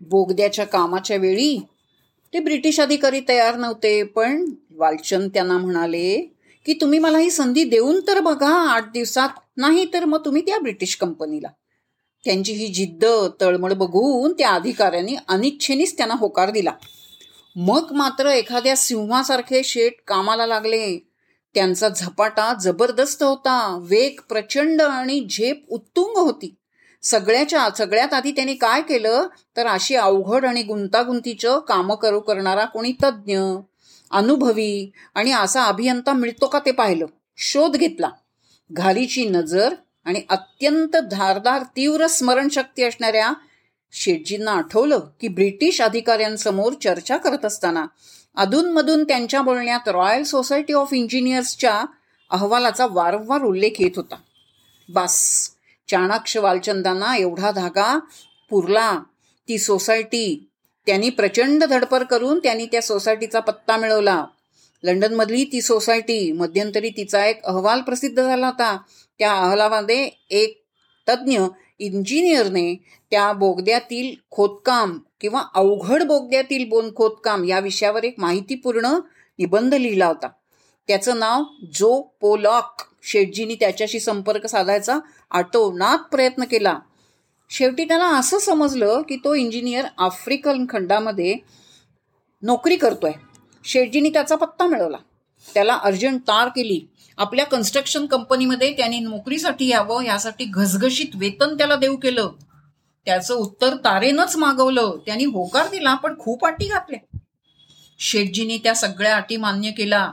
बोगद्याच्या कामाच्या वेळी ते ब्रिटिश अधिकारी तयार नव्हते पण वालचंद त्यांना म्हणाले की तुम्ही मला ही संधी देऊन तर बघा आठ दिवसात नाही तर मग तुम्ही त्या ब्रिटिश कंपनीला. त्यांची ही जिद्द तळमळ बघून त्या अधिकाऱ्यांनी अनिच्छेनेच त्यांना होकार दिला. मग मात्र एखाद्या सिंहासारखे शेट कामाला लागले. त्यांचा झपाटा जबरदस्त होता. वेग प्रचंड आणि झेप उत्तुंग होती. सगळ्याच्या सगळ्यात आधी त्यांनी काय केलं? तर अशी अवघड आणि गुंतागुंतीचं कामं करू करणारा कोणी तज्ज्ञ अनुभवी आणि असा अभियंता मिळतो का ते पाहिलं? शोध घेतला. घालीची नजर आणि अत्यंत धारदार तीव्र स्मरणशक्ती असणाऱ्या शेटजींना आठवलं की ब्रिटिश अधिकाऱ्यांसमोर चर्चा करत असताना अधूनमधून त्यांच्या बोलण्यात रॉयल सोसायटी ऑफ इंजिनियर्सच्या अहवालाचा वारंवार उल्लेख येत होता. बस. चाणाक्ष वालचंदांना एवढा धागा पुरला. ती सोसायटी त्यांनी प्रचंड धडपड करून त्यांनी त्या सोसायटीचा पत्ता मिळवला. लंडनमधली ती सोसायटी मध्यंतरी तिचा एक अहवाल प्रसिद्ध झाला होता. त्या अहवालामध्ये एक तज्ज्ञ इंजिनियरने त्या बोगद्यातील खोदकाम किंवा अवघड बोगद्यातील बोन खोदकाम या विषयावर एक माहितीपूर्ण निबंध लिहिला होता. त्याचं नाव जो पोलॉक शेटजीनी त्याच्याशी संपर्क साधायचा आटोनात प्रयत्न केला. शेवटी त्याला असं समजलं की तो इंजिनियर आफ्रिकन खंडामध्ये नोकरी करतोय. शेटजीनी त्याचा पत्ता मिळवला. त्याला अर्जंट तार केली. आपल्या कन्स्ट्रक्शन कंपनीमध्ये त्यांनी नोकरीसाठी यावं यासाठी घसघशीत वेतन त्याला देऊ केलं. त्याचं उत्तर तारेनच मागवलं. त्यांनी होकार दिला पण खूप अटी घातल्या. शेटजीनी त्या सगळ्या अटी मान्य केला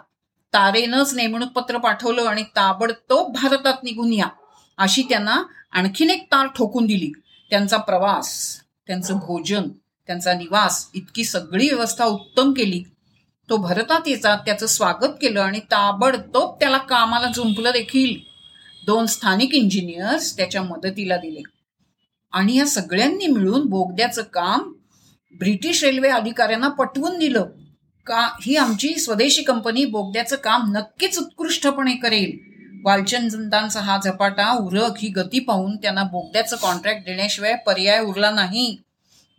तारेनच नेमणूक पत्र पाठवलं आणि ताबडतोब भारतात निघून या अशी त्यांना आणखीन एक तार ठोकून दिली. त्यांचा प्रवास त्यांचं भोजन त्यांचा निवास इतकी सगळी व्यवस्था उत्तम केली. तो भरतात येतात त्याचं स्वागत केलं आणि ताबडतोब त्याला कामाला जुंपलं देखील. दोन स्थानिक इंजिनियर्स त्याच्या मदतीला दिले. आणि या सगळ्यांनी मिळून बोगद्याचं काम ब्रिटिश रेल्वे अधिकाऱ्यांना पटवून दिलं. का ही आमची स्वदेशी कंपनी बोगद्याचं काम नक्कीच उत्कृष्टपणे करेल. वालचंदांचा हा झपाटा उरक ही गती पाहून त्यांना बोगद्याचं कॉन्ट्रॅक्ट देण्याशिवाय पर्याय उरला नाही.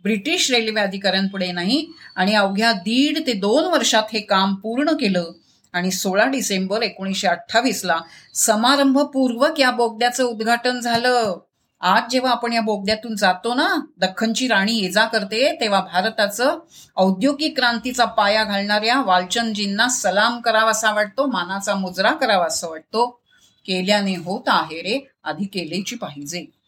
ब्रिटिश रेल्वे अधिकाऱ्यांपुढे नाही आणि अवघ्या दीड ते दोन वर्षात हे काम पूर्ण केलं आणि सोळा डिसेंबर एकोणीसशे अठ्ठावीसला समारंभपूर्वक या बोगद्याचं उद्घाटन झालं. आज जेव्हा आपण या बोगद्यातून जातो ना दख्खनची राणी ये जा करते तेव्हा भारताचं औद्योगिक क्रांतीचा पाया घालणाऱ्या वालचंदजींना सलाम करावा असा वाटतो मानाचा मुजरा करावा असं वाटतो. केल्याने होत आहे रे आधी केलेची पाहिजे.